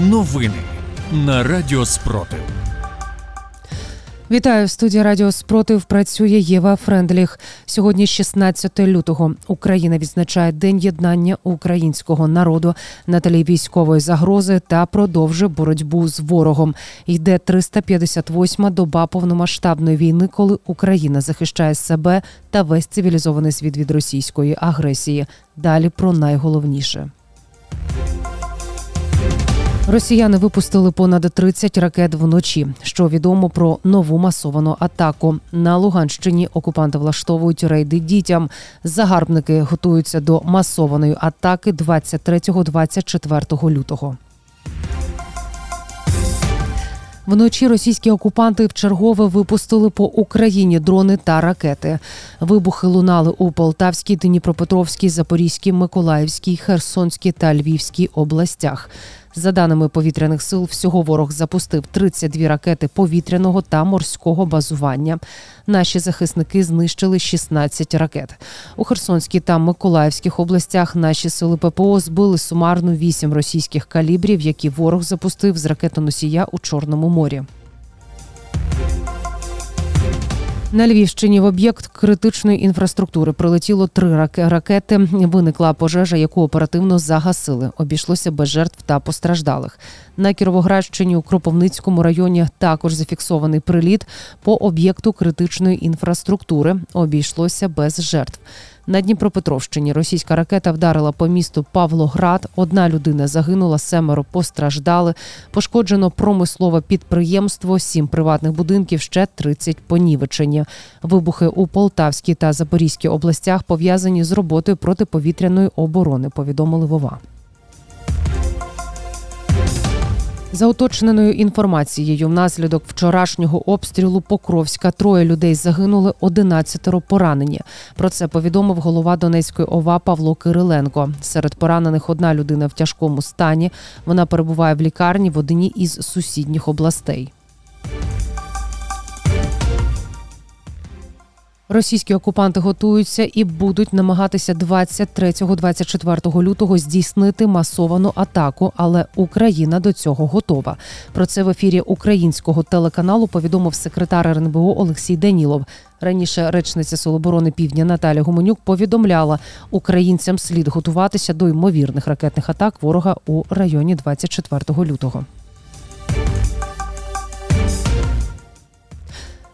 Новини на Радіо Спротив. Вітаю в студії Радіо Спротив. Працює Єва Френдліх. Сьогодні, 16 лютого, Україна відзначає День єднання українського народу на тлі військової загрози та продовжує боротьбу з ворогом. Йде 358-ма доба повномасштабної війни, коли Україна захищає себе та весь цивілізований світ від російської агресії. Далі про найголовніше. Росіяни випустили понад 30 ракет вночі. Що відомо про нову масовану атаку на Луганщині. Окупанти влаштовують рейди дітям. Загарбники готуються до масованої атаки 23-24 лютого. Вночі російські окупанти вчергове випустили по Україні дрони та ракети. Вибухи лунали у Полтавській, Дніпропетровській, Запорізькій, Миколаївській, Херсонській та Львівській областях. За даними повітряних сил, всього ворог запустив 32 ракети повітряного та морського базування. Наші захисники знищили 16 ракет. У Херсонській та Миколаївських областях наші сили ППО збили сумарно 8 російських калібрів, які ворог запустив з ракетоносія у Чорному морі. На Львівщині в об'єкт критичної інфраструктури прилетіло три ракети. Виникла пожежа, яку оперативно загасили. Обійшлося без жертв та постраждалих. На Кіровоградщині у Кропивницькому районі також зафіксований приліт по об'єкту критичної інфраструктури. Обійшлося без жертв. На Дніпропетровщині російська ракета вдарила по місту Павлоград. Одна людина загинула, семеро постраждали. Пошкоджено промислове підприємство, сім приватних будинків, ще 30 понівечені. Вибухи у Полтавській та Запорізькій областях пов'язані з роботою протиповітряної оборони. Повідомили Вова. За уточненою інформацією, внаслідок вчорашнього обстрілу Покровська троє людей загинули, 11 поранені. Про це повідомив голова Донецької ОВА Павло Кириленко. Серед поранених одна людина в тяжкому стані. Вона перебуває в лікарні в одній із сусідніх областей. Російські окупанти готуються і будуть намагатися 23-24 лютого здійснити масовану атаку, але Україна до цього готова. Про це в ефірі українського телеканалу повідомив секретар РНБО Олексій Данілов. Раніше речниця Сил оборони Півдня Наталя Гуменюк повідомляла, українцям слід готуватися до ймовірних ракетних атак ворога у районі 24 лютого.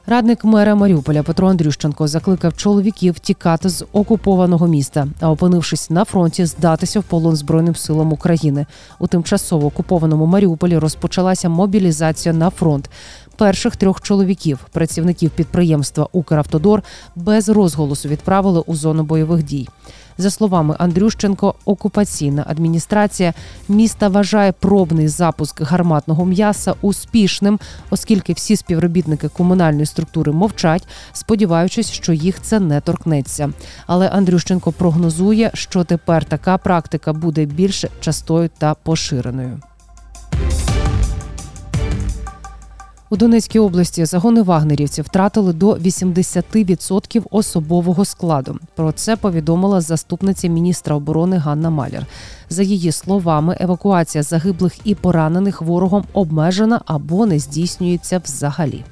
Радник мера Маріуполя Петро Андрющенко закликав чоловіків тікати з окупованого міста, а опинившись на фронті, здатися в полон збройним силам України. У тимчасово окупованому Маріуполі розпочалася мобілізація на фронт. Перших трьох чоловіків, працівників підприємства Укравтодор, без розголосу відправили у зону бойових дій. За словами Андрющенко, окупаційна адміністрація міста вважає пробний запуск гарматного м'яса успішним, оскільки всі співробітники комунальної структури мовчать, сподіваючись, що їх це не торкнеться. Але Андрющенко прогнозує, що тепер така практика буде більш частою та поширеною. У Донецькій області загони вагнерівців втратили до 80% особового складу. Про це повідомила заступниця міністра оборони Ганна Маляр. За її словами, евакуація загиблих і поранених ворогом обмежена або не здійснюється взагалі.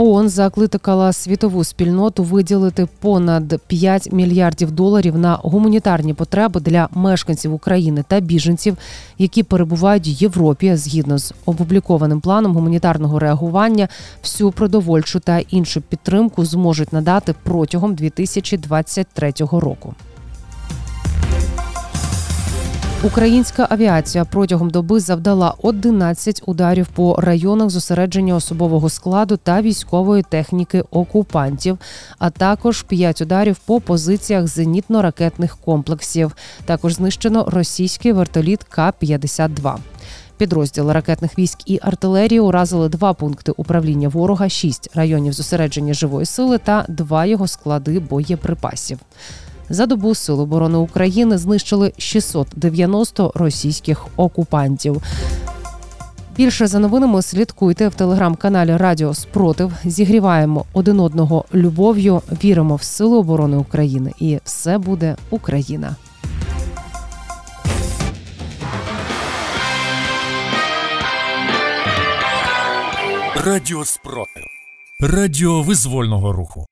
ООН закликала світову спільноту виділити понад 5 мільярдів доларів на гуманітарні потреби для мешканців України та біженців, які перебувають в Європі згідно з опублікованим планом гуманітарного реагування. Всю продовольчу та іншу підтримку зможуть надати протягом 2023 року. Українська авіація протягом доби завдала 11 ударів по районах зосередження особового складу та військової техніки окупантів, а також 5 ударів по позиціях зенітно-ракетних комплексів. Також знищено російський вертоліт К-52. Підрозділи ракетних військ і артилерії уразили два пункти управління ворога, шість районів зосередження живої сили та два його склади боєприпасів. За добу Сил оборони України знищили 690 російських окупантів. Більше за новинами слідкуйте в телеграм-каналі Радіо Спротив. Зігріваємо один одного любов'ю. Віримо в силу оборони України, і все буде Україна. Радіо Спротив. Радіо визвольного руху.